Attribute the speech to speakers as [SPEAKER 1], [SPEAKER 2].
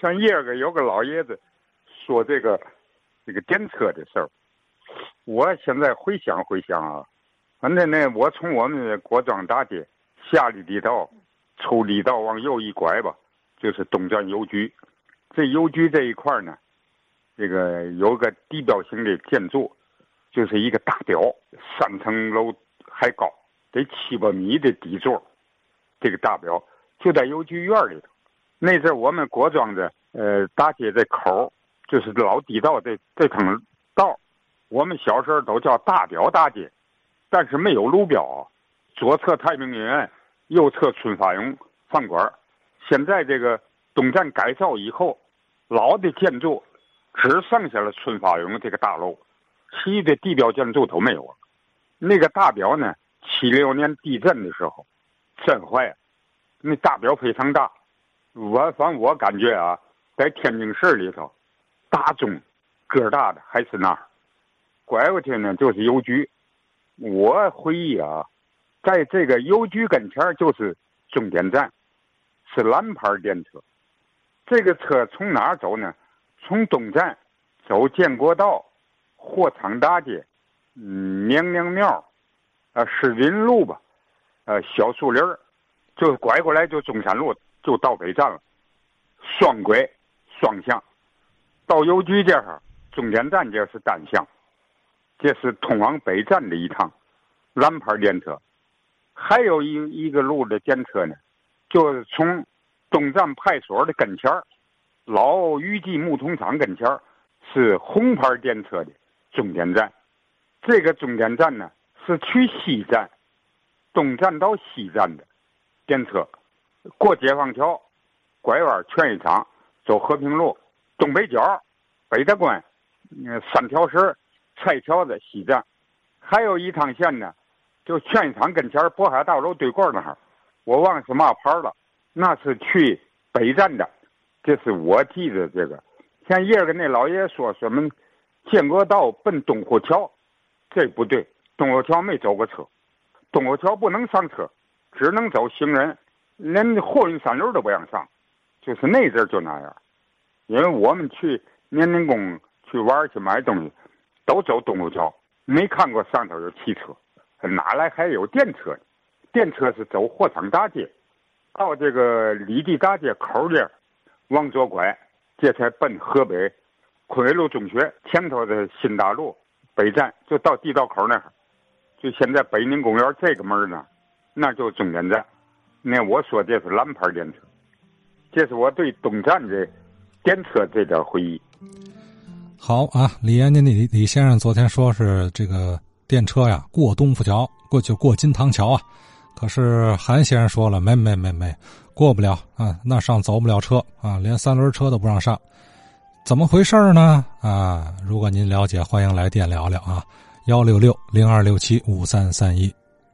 [SPEAKER 1] 像夜个有个老爷子说这个这个电车的事儿，我现在回想回想啊，反正呢，我从我们郭庄大街下里地道，出里道往右一拐吧，就是东站邮局。这邮局这一块呢，这个有个地标性的建筑，就是一个大表，三层楼还高，得七八米的底座。这个大表就在邮局院里头。那阵我们郭庄的呃大街这口就是老地道这这坑道，我们小时候都叫大表大街，但是没有路标，左侧太平医院，右侧春发永饭馆。现在这个。东站改造以后，老的建筑只剩下了春发永这个大楼，其余的地标建筑都没有了。那个大表呢，七六年地震的时候震坏了，那大表非常大。我反正我感觉啊，在天津市里头，大中个大的还是那儿。拐过去呢就是邮局。我回忆啊，在这个邮局跟前就是终点站，是蓝牌电车。这个车从哪儿走呢？从东站走建国道、货场大街、嗯娘娘庙，呃士林路吧，呃小树林，就拐过来就中山路，就到北站了。双轨双向，到邮局这儿，终点站这是单向，这是通往北站的一趟蓝牌电车。还有一一个路的电车呢，就是从。东站派出所的跟前儿，老裕记木桶厂跟前儿是红牌电车的终点站。这个终点站呢是去西站，东站到西站的电车，过解放桥，拐弯劝一场，走和平路，东北角，北大关，三条石，菜桥子西站。还有一趟线呢，就劝一场跟前，渤海大楼对过那儿，我忘了是嘛牌了。那是去北站的，这是我记得这个。像叶儿跟那老爷说什么建国道奔东湖桥，这不对，东湖桥没走过车，东湖桥不能上车，只能走行人，连货运三轮都不让上，就是那阵儿就那样。因为我们去年龄宫去玩去买东西，都走东路桥，没看过上头有汽车，哪来还有电车？电车是走货场大街。到这个李地大街口这儿，往左拐，这才奔河北昆威路中学前头的新大路北站，就到地道口那儿。就现在北宁公园这个门呢，那就是终点站。那我说这是蓝牌电车，这是我对东站的电车这点回忆。
[SPEAKER 2] 好啊，李岩，您李李先生昨天说是这个电车呀，过东府桥，过去过金塘桥啊。可是韩先生说了，没没没没，过不了啊，那上走不了车啊，连三轮车都不让上，怎么回事呢？啊，如果您了解，欢迎来电聊聊啊，幺六六零二六七五三三一。